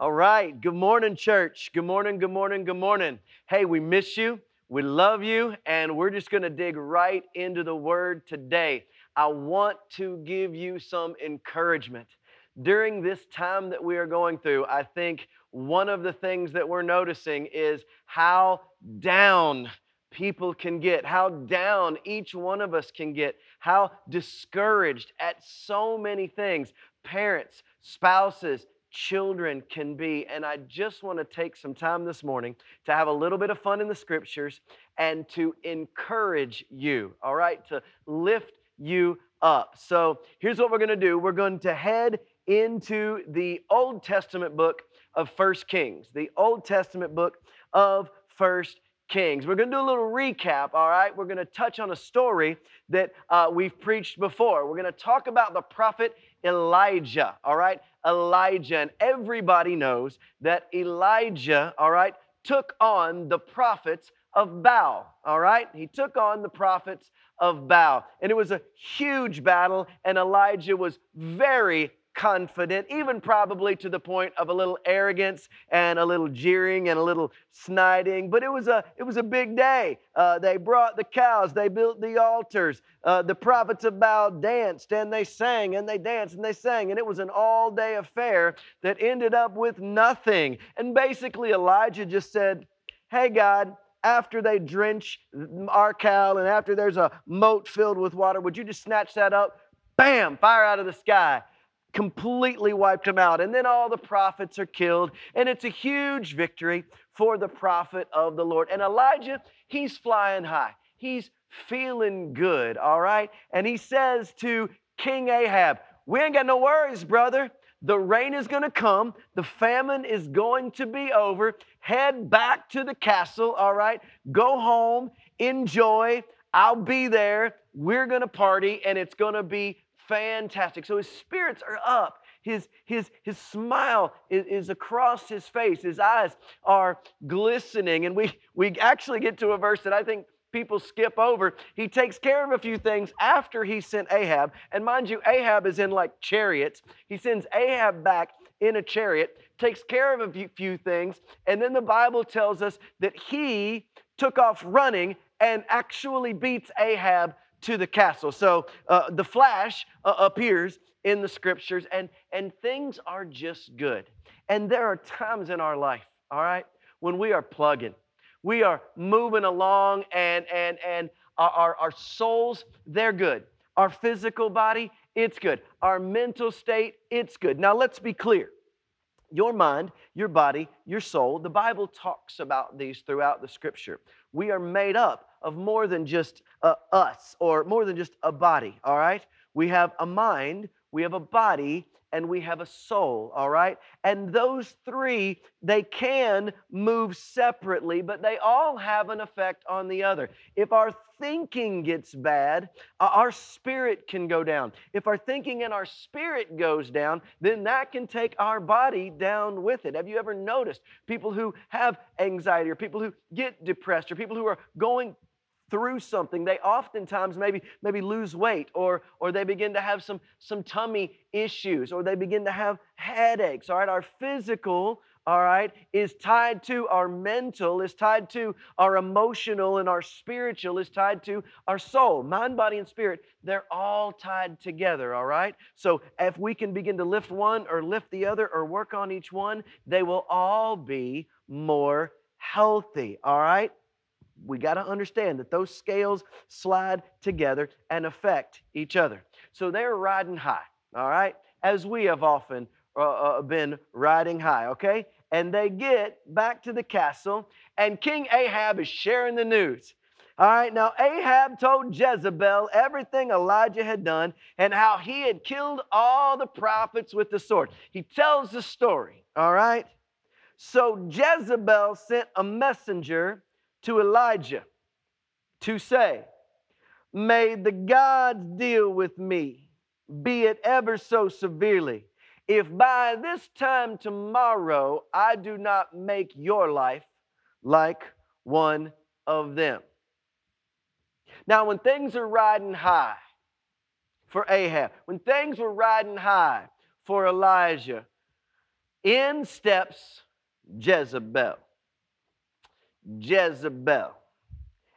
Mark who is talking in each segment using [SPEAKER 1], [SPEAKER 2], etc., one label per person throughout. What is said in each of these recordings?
[SPEAKER 1] All right. Good morning, church. Good morning, good morning, good morning. Hey, we miss you. We love you. And we're just going to dig right into the word today. I want to give you some encouragement. During this time that we are going through, I think one of the things that we're noticing is how down people can get, how down each one of us can get, how discouraged at so many things parents, spouses, children can be. And I just want to take some time this morning to have a little bit of fun in the scriptures and to encourage you, all right, to lift you up. So here's what we're going to do we're going to head into the Old Testament book of First Kings, the Old Testament book of First Kings. We're going to do a little recap, all right? We're going to touch on a story that uh, we've preached before. We're going to talk about the prophet Elijah, all right? Elijah. And everybody knows that Elijah, all right, took on the prophets of Baal, all right? He took on the prophets of Baal. And it was a huge battle, and Elijah was very confident, even probably to the point of a little arrogance and a little jeering and a little sniding. But it was a it was a big day. Uh, they brought the cows, they built the altars. Uh, the prophets of Baal danced and they sang and they danced and they sang, and it was an all day affair that ended up with nothing. And basically, Elijah just said, "Hey God." After they drench our cow and after there's a moat filled with water, would you just snatch that up? Bam! Fire out of the sky completely wiped them out. And then all the prophets are killed, and it's a huge victory for the prophet of the Lord. And Elijah, he's flying high. He's feeling good, all right? And he says to King Ahab, We ain't got no worries, brother. The rain is going to come. The famine is going to be over. Head back to the castle, all right? Go home, enjoy. I'll be there. We're going to party, and it's going to be fantastic. So his spirits are up. His, his, his smile is, is, across his face. His eyes are glistening. And we, we actually get to a verse that I think people skip over. He takes care of a few things after he sent Ahab. And mind you, Ahab is in like chariots. He sends Ahab back in a chariot, takes care of a few, few things. And then the Bible tells us that he took off running and actually beats Ahab to the castle. So uh, the flash uh, appears in the scriptures, and, and things are just good. And there are times in our life, all right, when we are plugging, we are moving along, and, and, and our, our, our souls, they're good. Our physical body, it's good. Our mental state, it's good. Now, let's be clear your mind, your body, your soul. The Bible talks about these throughout the scripture. We are made up of more than just uh, us or more than just a body, all right? We have a mind, we have a body, and we have a soul, all right? And those three, they can move separately, but they all have an effect on the other. If our thinking gets bad, our spirit can go down. If our thinking and our spirit goes down, then that can take our body down with it. Have you ever noticed people who have anxiety or people who get depressed or people who are going through something. They oftentimes maybe maybe lose weight or or they begin to have some some tummy issues or they begin to have headaches. All right our physical all right is tied to our mental is tied to our emotional and our spiritual is tied to our soul. Mind body and spirit they're all tied together all right? So if we can begin to lift one or lift the other or work on each one they will all be more healthy all right we got to understand that those scales slide together and affect each other. So they're riding high, all right, as we have often uh, uh, been riding high, okay? And they get back to the castle, and King Ahab is sharing the news. All right, now Ahab told Jezebel everything Elijah had done and how he had killed all the prophets with the sword. He tells the story, all right? So Jezebel sent a messenger to Elijah to say, May the gods deal with me, be it ever so severely, if by this time tomorrow I do not make your life like one of them. Now, when things are riding high for Ahab, when things were riding high for Elijah, in steps Jezebel. Jezebel.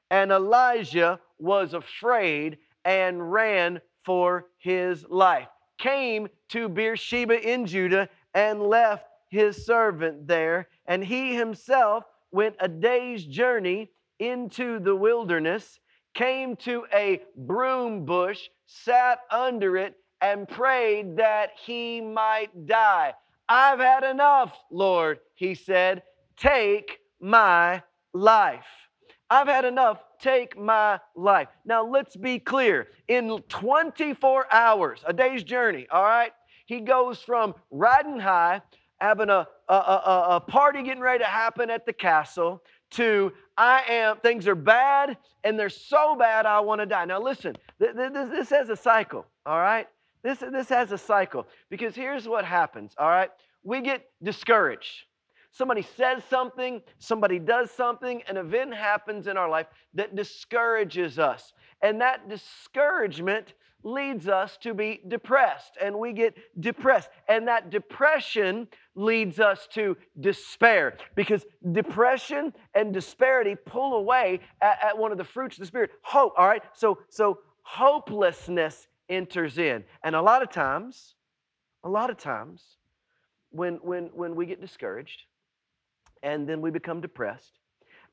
[SPEAKER 1] And Elijah was afraid and ran for his life. Came to Beersheba in Judah and left his servant there. And he himself went a day's journey into the wilderness, came to a broom bush, sat under it, and prayed that he might die. I've had enough, Lord, he said. Take my life. I've had enough. Take my life. Now, let's be clear. In 24 hours, a day's journey, all right, he goes from riding high, having a, a, a, a party getting ready to happen at the castle, to I am, things are bad and they're so bad I want to die. Now, listen, this, this, this has a cycle, all right? This, this has a cycle because here's what happens, all right? We get discouraged. Somebody says something, somebody does something, an event happens in our life that discourages us. And that discouragement leads us to be depressed, and we get depressed. And that depression leads us to despair because depression and disparity pull away at, at one of the fruits of the Spirit hope. All right? So, so hopelessness enters in. And a lot of times, a lot of times, when, when, when we get discouraged and then we become depressed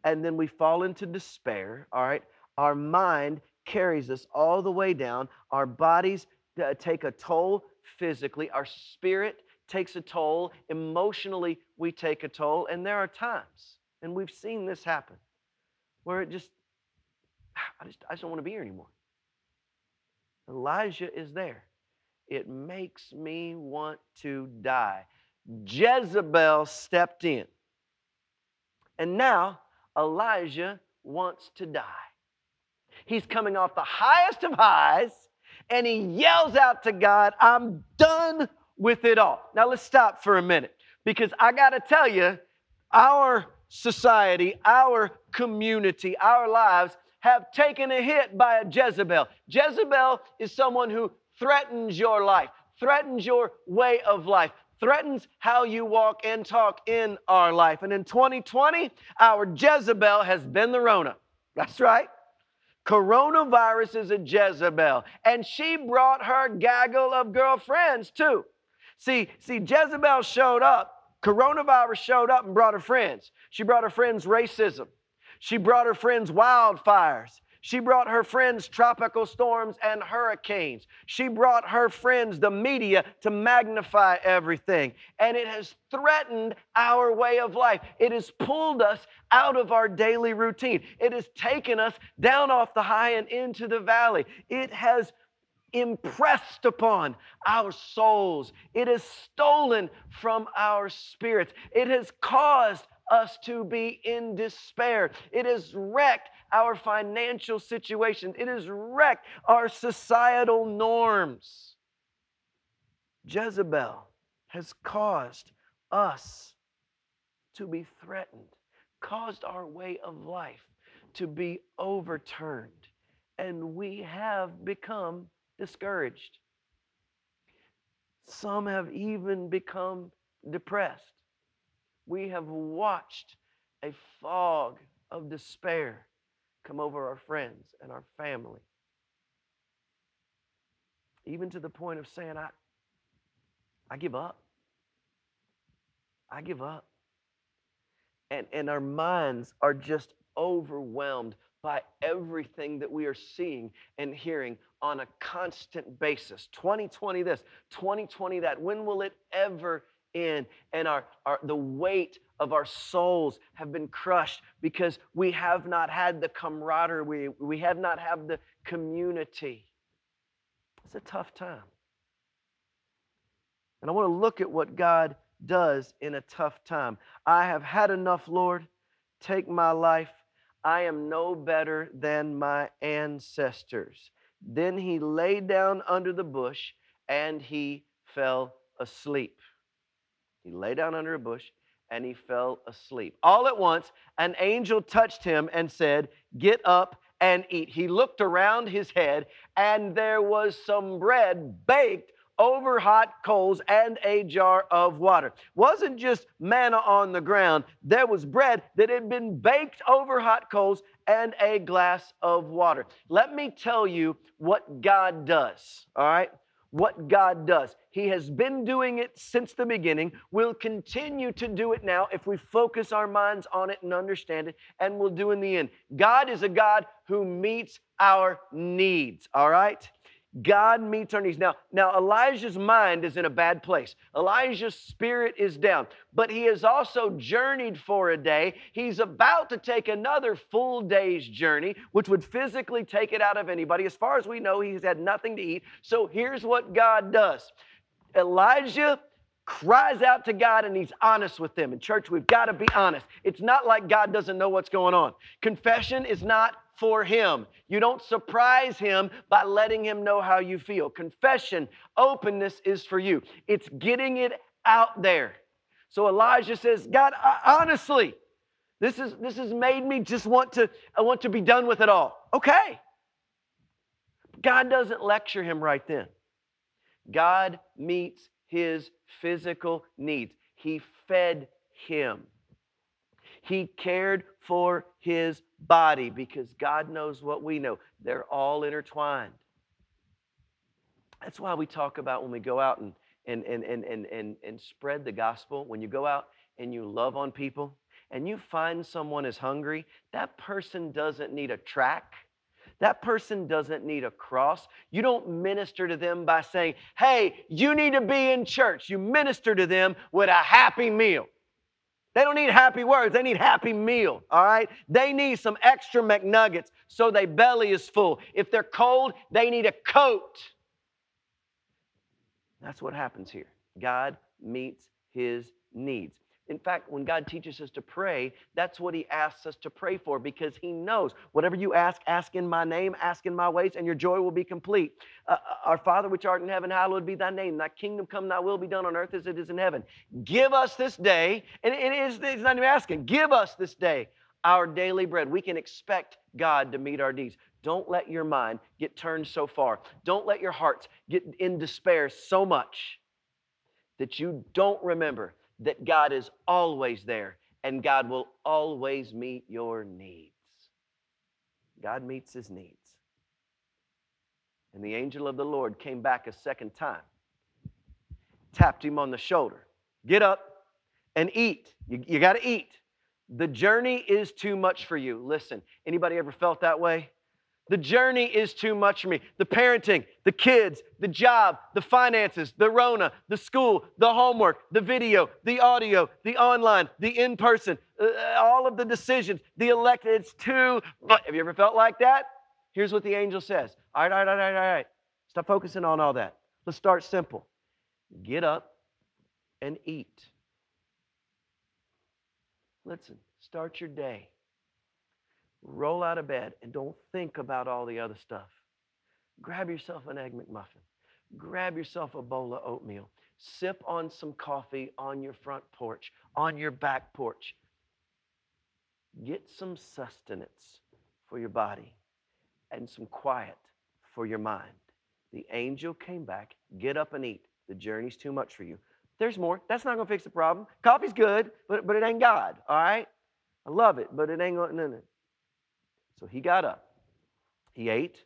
[SPEAKER 1] and then we fall into despair, all right, our mind carries us all the way down. Our bodies uh, take a toll physically, our spirit takes a toll, emotionally, we take a toll. And there are times, and we've seen this happen, where it just, I just, I just don't want to be here anymore. Elijah is there. It makes me want to die. Jezebel stepped in. And now Elijah wants to die. He's coming off the highest of highs and he yells out to God, I'm done with it all. Now let's stop for a minute because I got to tell you, our society, our community, our lives have taken a hit by a Jezebel. Jezebel is someone who threatens your life, threatens your way of life, threatens how you walk and talk in our life. And in 2020, our Jezebel has been the Rona. That's right. Coronavirus is a Jezebel. And she brought her gaggle of girlfriends too. See, see, Jezebel showed up. Coronavirus showed up and brought her friends. She brought her friends racism. She brought her friends wildfires. She brought her friends tropical storms and hurricanes. She brought her friends the media to magnify everything. And it has threatened our way of life. It has pulled us out of our daily routine. It has taken us down off the high and into the valley. It has impressed upon our souls. It has stolen from our spirits. It has caused us to be in despair. It has wrecked our financial situation, it has wrecked our societal norms. Jezebel has caused us to be threatened, caused our way of life to be overturned, and we have become discouraged. Some have even become depressed we have watched a fog of despair come over our friends and our family. Even to the point of saying, I, I give up. I give up. And, and our minds are just overwhelmed by everything that we are seeing and hearing on a constant basis. 2020 this, 2020 that. When will it ever in and our, our the weight of our souls have been crushed because we have not had the camaraderie we, we have not had the community. It's a tough time. And i want to look at what god does in a tough time. I have had enough lord. Take my life. I am no better than my ancestors. Then he lay down under the bush and he fell asleep he lay down under a bush and he fell asleep. All at once, an angel touched him and said, Get up and eat. He looked around his head, and there was some bread baked over hot coals and a jar of water. Wasn't just manna on the ground, there was bread that had been baked over hot coals and a glass of water. Let me tell you what God does, all right? What God does. He has been doing it since the beginning, will continue to do it now if we focus our minds on it and understand it, and we'll do in the end. God is a God who meets our needs, all right? God meets our needs. Now, now Elijah's mind is in a bad place. Elijah's spirit is down, but he has also journeyed for a day. He's about to take another full day's journey, which would physically take it out of anybody. As far as we know, he's had nothing to eat. So here's what God does. Elijah cries out to God and he's honest with them. In church, we've got to be honest. It's not like God doesn't know what's going on. Confession is not for him. You don't surprise him by letting him know how you feel. Confession, openness is for you. It's getting it out there. So Elijah says, God, honestly, this is this has made me just want to I want to be done with it all. Okay. God doesn't lecture him right then. God meets his physical needs. He fed him. He cared for his body because God knows what we know. They're all intertwined. That's why we talk about when we go out and, and, and, and, and, and, and spread the gospel, when you go out and you love on people and you find someone is hungry, that person doesn't need a track that person doesn't need a cross. You don't minister to them by saying, hey, you need to be in church. You minister to them with a happy meal. They don't need happy words, they need happy meal, all right? They need some extra McNuggets so their belly is full. If they're cold, they need a coat. That's what happens here. God meets his needs. In fact, when God teaches us to pray, that's what He asks us to pray for because He knows whatever you ask, ask in my name, ask in my ways, and your joy will be complete. Uh, uh, our Father which art in heaven, hallowed be thy name. Thy kingdom come, thy will be done on earth as it is in heaven. Give us this day, and it is, it's not even asking, give us this day our daily bread. We can expect God to meet our needs. Don't let your mind get turned so far. Don't let your hearts get in despair so much that you don't remember that God is always there and God will always meet your needs. God meets his needs. And the angel of the Lord came back a second time, tapped him on the shoulder. Get up and eat. You, you got to eat. The journey is too much for you. Listen, anybody ever felt that way? The journey is too much for me. The parenting, the kids, the job, the finances, the Rona, the school, the homework, the video, the audio, the online, the in person, uh, all of the decisions, the elected. It's too. Have you ever felt like that? Here's what the angel says. All right, all right, all right, all right. Stop focusing on all that. Let's start simple. Get up and eat. Listen, start your day roll out of bed and don't think about all the other stuff. Grab yourself an Egg McMuffin. Grab yourself a bowl of oatmeal. Sip on some coffee on your front porch, on your back porch. Get some sustenance for your body and some quiet for your mind. The angel came back. Get up and eat. The journey's too much for you. There's more. That's not going to fix the problem. Coffee's good, but, but it ain't God, all right? I love it, but it ain't going to. So he got up, he ate,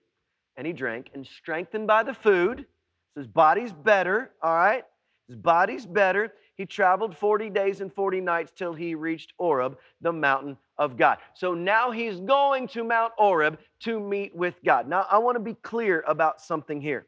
[SPEAKER 1] and he drank, and strengthened by the food. So his body's better, all right? His body's better. He traveled 40 days and 40 nights till he reached Horeb, the mountain of God. So now he's going to Mount Horeb to meet with God. Now, I want to be clear about something here.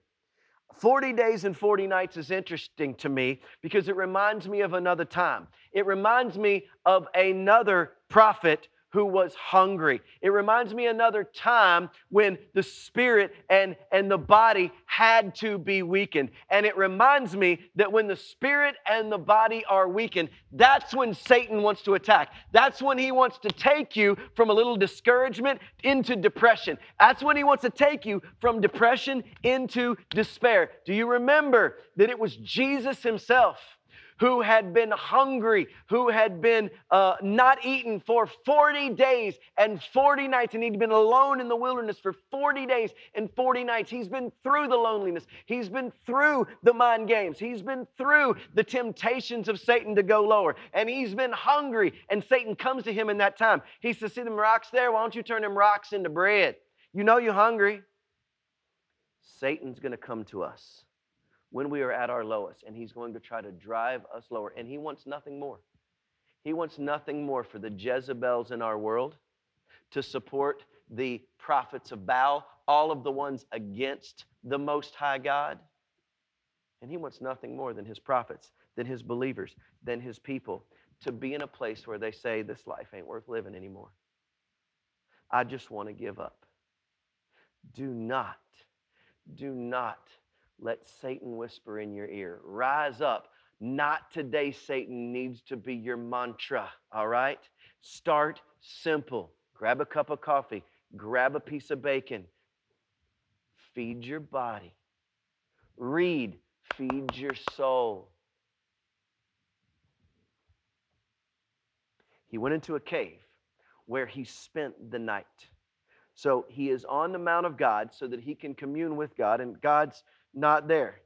[SPEAKER 1] 40 days and 40 nights is interesting to me because it reminds me of another time. It reminds me of another prophet who was hungry. It reminds me another time when the spirit and, and the body had to be weakened. And it reminds me that when the spirit and the body are weakened, that's when Satan wants to attack. That's when he wants to take you from a little discouragement into depression. That's when he wants to take you from depression into despair. Do you remember that it was Jesus himself? Who had been hungry, who had been uh, not eaten for 40 days and 40 nights, and he'd been alone in the wilderness for 40 days and 40 nights. He's been through the loneliness, he's been through the mind games, he's been through the temptations of Satan to go lower, and he's been hungry. And Satan comes to him in that time. He says, See them rocks there? Why don't you turn them rocks into bread? You know you're hungry. Satan's going to come to us when we are at our lowest, and he's going to try to drive us lower. And he wants nothing more. He wants nothing more for the Jezebels in our world to support the prophets of Baal, all of the ones against the Most High God. And he wants nothing more than his prophets, than his believers, than his people to be in a place where they say, This life ain't worth living anymore. I just want to give up. Do not, do not let Satan whisper in your ear. Rise up. Not today, Satan needs to be your mantra, all right? Start simple. Grab a cup of coffee, grab a piece of bacon, feed your body. Read, feed your soul. He went into a cave where he spent the night. So he is on the Mount of God so that he can commune with God, and God's not there.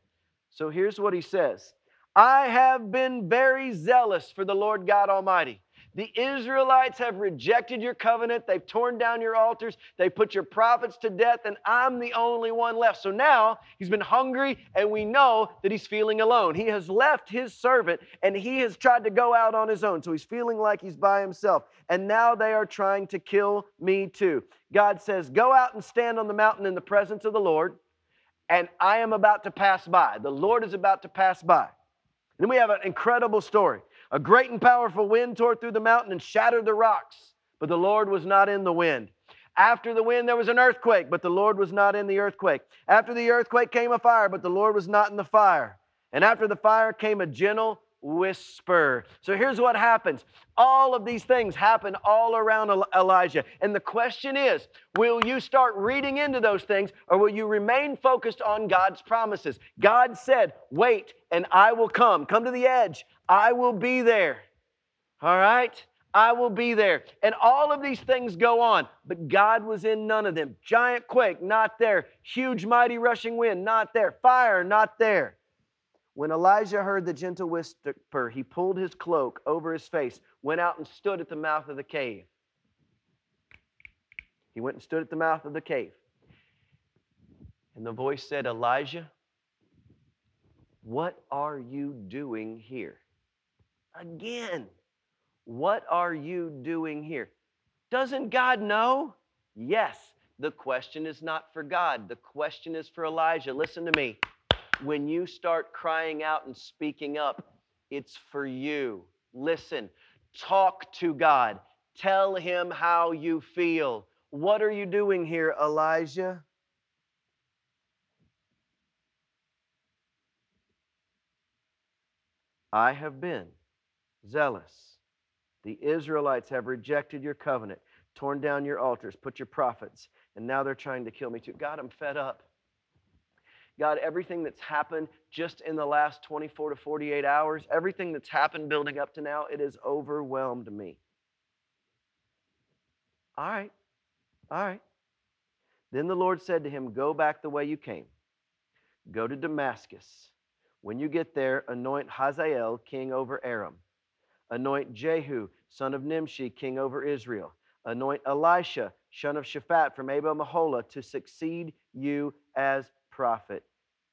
[SPEAKER 1] So here's what he says I have been very zealous for the Lord God Almighty. The Israelites have rejected your covenant. They've torn down your altars. They put your prophets to death, and I'm the only one left. So now he's been hungry, and we know that he's feeling alone. He has left his servant, and he has tried to go out on his own. So he's feeling like he's by himself. And now they are trying to kill me too. God says, Go out and stand on the mountain in the presence of the Lord and I am about to pass by. The Lord is about to pass by. And then we have an incredible story. A great and powerful wind tore through the mountain and shattered the rocks, but the Lord was not in the wind. After the wind, there was an earthquake, but the Lord was not in the earthquake. After the earthquake came a fire, but the Lord was not in the fire. And after the fire came a gentle whisper. So here's what happens. All of these things happen all around Elijah. And the question is will you start reading into those things or will you remain focused on God's promises? God said, Wait, and I will come. Come to the edge. I will be there. All right? I will be there. And all of these things go on, but God was in none of them. Giant quake, not there. Huge, mighty rushing wind, not there. Fire, not there. When Elijah heard the gentle whisper, he pulled his cloak over his face, went out and stood at the mouth of the cave. He went and stood at the mouth of the cave. And the voice said, Elijah, what are you doing here? Again, what are you doing here? Doesn't God know? Yes. The question is not for God, the question is for Elijah. Listen to me when you start crying out and speaking up, it's for you. Listen, talk to God. Tell him how you feel. What are you doing here, Elijah? I have been zealous. The Israelites have rejected your covenant, torn down your altars, put your prophets, and now they're trying to kill me too. God, I'm fed up. God, everything that's happened just in the last 24 to 48 hours, everything that's happened building up to now, it has overwhelmed me. All right, all right. Then the Lord said to him, Go back the way you came. Go to Damascus. When you get there, anoint Hazael king over Aram. Anoint Jehu, son of Nimshi, king over Israel. Anoint Elisha, son of Shaphat from Abel Meholah, to succeed you as prophet.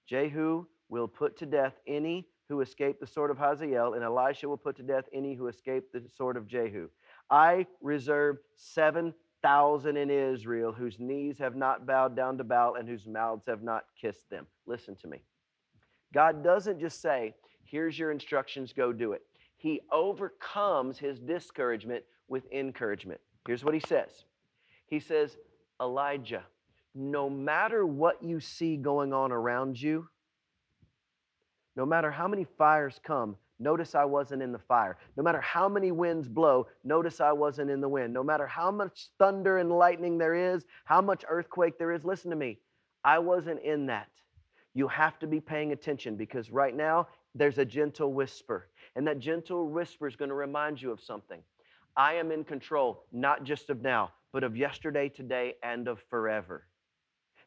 [SPEAKER 1] Jehu will put to death any who escape the sword of Hazael, and Elisha will put to death any who escape the sword of Jehu. I reserve 7,000 in Israel whose knees have not bowed down to Baal and whose mouths have not kissed them. Listen to me. God doesn't just say, here's your instructions, go do it. He overcomes his discouragement with encouragement. Here's what he says He says, Elijah, no matter what you see going on around you, no matter how many fires come, notice I wasn't in the fire. No matter how many winds blow, notice I wasn't in the wind. No matter how much thunder and lightning there is, how much earthquake there is, listen to me, I wasn't in that. You have to be paying attention because right now there's a gentle whisper. And that gentle whisper is going to remind you of something. I am in control, not just of now, but of yesterday, today, and of forever.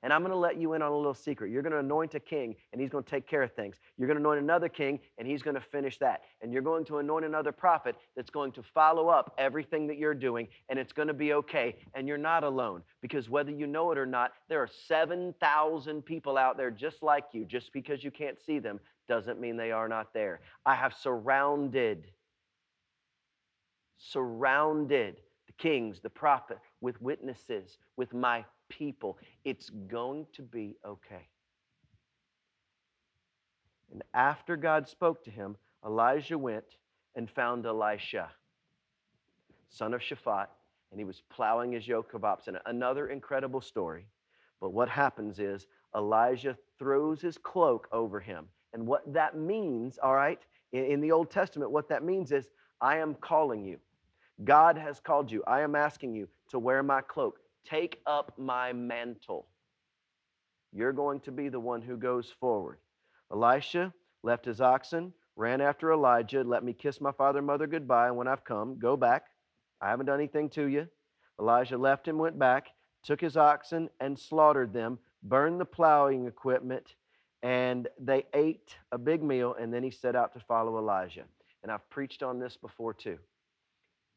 [SPEAKER 1] And I'm going to let you in on a little secret. You're going to anoint a king, and he's going to take care of things. You're going to anoint another king, and he's going to finish that. And you're going to anoint another prophet that's going to follow up everything that you're doing, and it's going to be okay. And you're not alone, because whether you know it or not, there are 7,000 people out there just like you. Just because you can't see them doesn't mean they are not there. I have surrounded, surrounded the kings, the prophet, with witnesses, with my people. It's going to be okay. And after God spoke to him, Elijah went and found Elisha, son of Shaphat, and he was plowing his yoke of oxen. Another incredible story. But what happens is Elijah throws his cloak over him. And what that means, all right, in, in the Old Testament, what that means is I am calling you. God has called you. I am asking you to wear my cloak. Take up my mantle. You're going to be the one who goes forward. Elisha left his oxen, ran after Elijah, let me kiss my father and mother goodbye And when I've come. Go back. I haven't done anything to you. Elijah left him, went back, took his oxen and slaughtered them, burned the plowing equipment, and they ate a big meal, and then he set out to follow Elijah. And I've preached on this before too.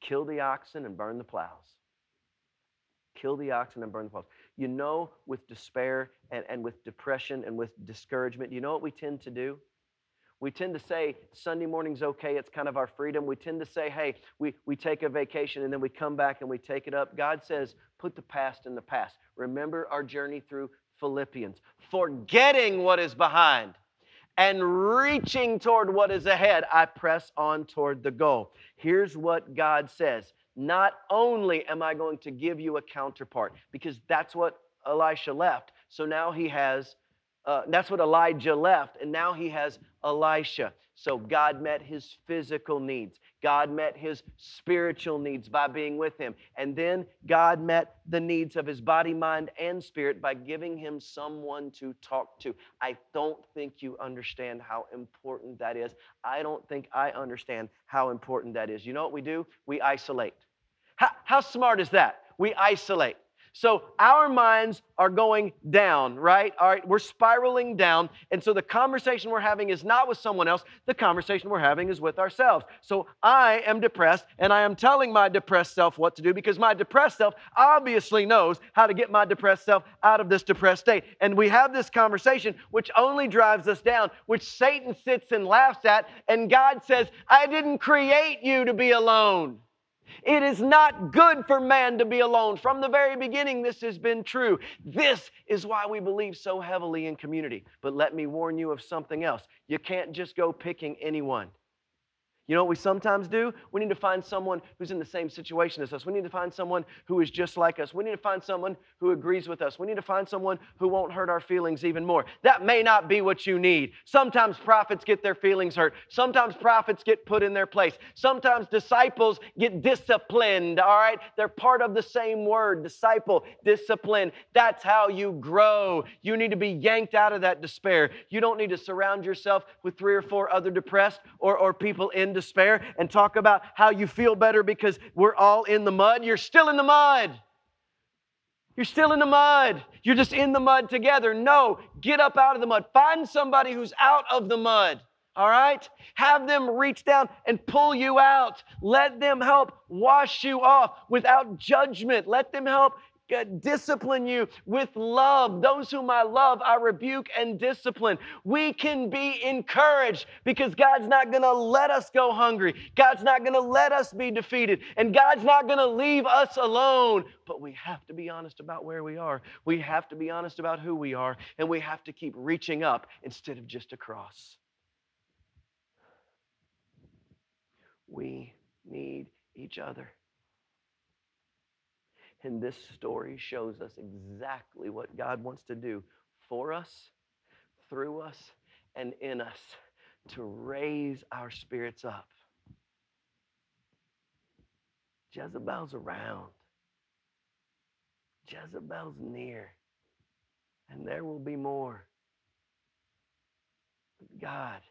[SPEAKER 1] Kill the oxen and burn the plows. Kill the oxen and burn the plows. You know, with despair and, and with depression and with discouragement, you know what we tend to do? We tend to say Sunday morning's okay, it's kind of our freedom. We tend to say, hey, we, we take a vacation and then we come back and we take it up. God says, put the past in the past. Remember our journey through Philippians, forgetting what is behind and reaching toward what is ahead, I press on toward the goal. Here's what God says not only am I going to give you a counterpart, because that's what Elisha left. So now he has, uh, that's what Elijah left, and now he has Elisha. So God met his physical needs. God met his spiritual needs by being with him. And then God met the needs of his body, mind, and spirit by giving him someone to talk to. I don't think you understand how important that is. I don't think I understand how important that is. You know what we do? We isolate. How, how smart is that? We isolate. So our minds are going down, right? All right, we're spiraling down. And so the conversation we're having is not with someone else, the conversation we're having is with ourselves. So I am depressed and I am telling my depressed self what to do because my depressed self obviously knows how to get my depressed self out of this depressed state. And we have this conversation which only drives us down, which Satan sits and laughs at. And God says, I didn't create you to be alone. It is not good for man to be alone. From the very beginning, this has been true. This is why we believe so heavily in community. But let me warn you of something else. You can't just go picking anyone. You know what we sometimes do? We need to find someone who's in the same situation as us. We need to find someone who is just like us. We need to find someone who agrees with us. We need to find someone who won't hurt our feelings even more. That may not be what you need. Sometimes prophets get their feelings hurt. Sometimes prophets get put in their place. Sometimes disciples get disciplined, all right? They're part of the same word disciple, discipline. That's how you grow. You need to be yanked out of that despair. You don't need to surround yourself with three or four other depressed or, or people in despair and talk about how you feel better because we're all in the mud. You're still in the mud. You're still in the mud. You're just in the mud together. No, get up out of the mud. Find somebody who's out of the mud. All right? Have them reach down and pull you out. Let them help wash you off without judgment. Let them help discipline you with love. Those whom I love, I rebuke and discipline. We can be encouraged because God's not going to let us go hungry. God's not going to let us be defeated. And God's not going to leave us alone. But we have to be honest about where we are. We have to be honest about who we are. And we have to keep reaching up instead of just across. We need each other. And this story shows us exactly what God wants to do for us, through us, and in us to raise our spirits up. Jezebel's around. Jezebel's near. And there will be more. But God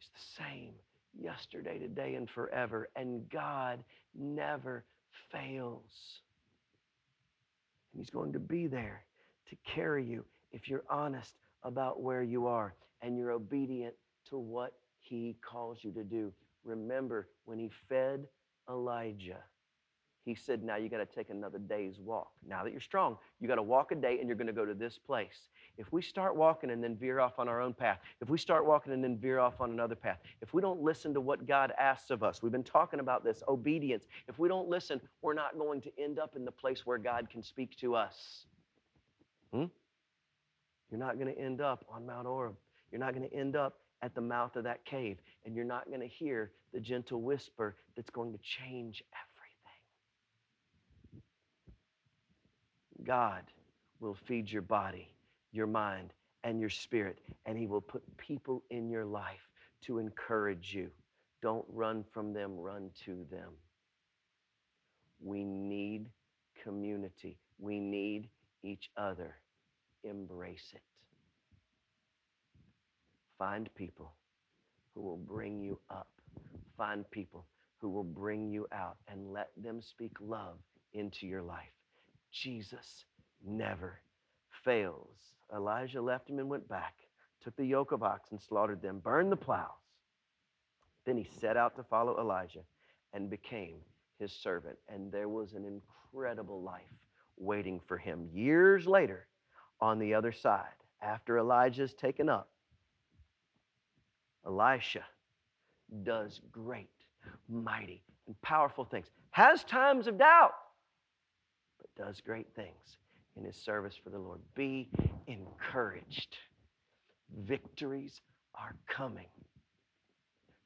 [SPEAKER 1] is the same yesterday, today, and forever. And God never fails. And He's going to be there to carry you if you're honest about where you are and you're obedient to what He calls you to do. Remember when He fed Elijah, He said, Now you got to take another day's walk. Now that you're strong, you got to walk a day and you're going to go to this place. If we start walking and then veer off on our own path, if we start walking and then veer off on another path, if we don't listen to what God asks of us, we've been talking about this obedience. If we don't listen, we're not going to end up in the place where God can speak to us. Hmm? You're not going to end up on Mount Horeb. You're not going to end up at the mouth of that cave, and you're not going to hear the gentle whisper that's going to change everything. God will feed your body your mind, and your spirit, and He will put people in your life to encourage you. Don't run from them, run to them. We need community, we need each other. Embrace it. Find people who will bring you up. Find people who will bring you out and let them speak love into your life. Jesus never fails. Elijah left him and went back, took the yoke of oxen, slaughtered them, burned the plows. Then he set out to follow Elijah and became his servant. And there was an incredible life waiting for him years later on the other side. After Elijah's taken up, Elisha does great, mighty, and powerful things. Has times of doubt, but does great things in his service for the Lord. Be encouraged. Victories are coming.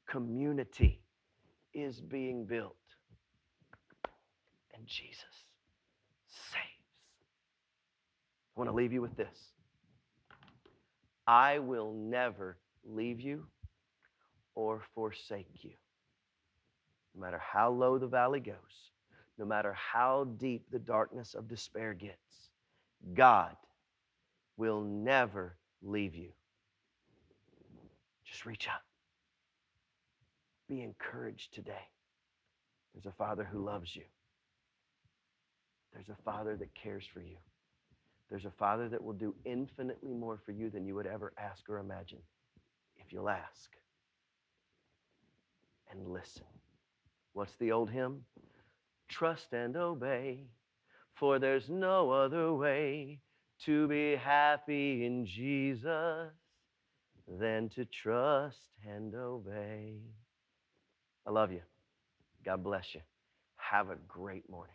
[SPEAKER 1] Community is being built. And Jesus saves. I want to leave you with this I will never leave you or forsake you. No matter how low the valley goes, no matter how deep the darkness of despair gets, God will never leave you. Just reach out. Be encouraged today. There's a Father who loves you. There's a Father that cares for you. There's a Father that will do infinitely more for you than you would ever ask or imagine if you'll ask and listen. What's the old hymn? Trust and obey for there's no other way to be happy in Jesus than to trust and obey. I love you. God bless you. Have a great morning.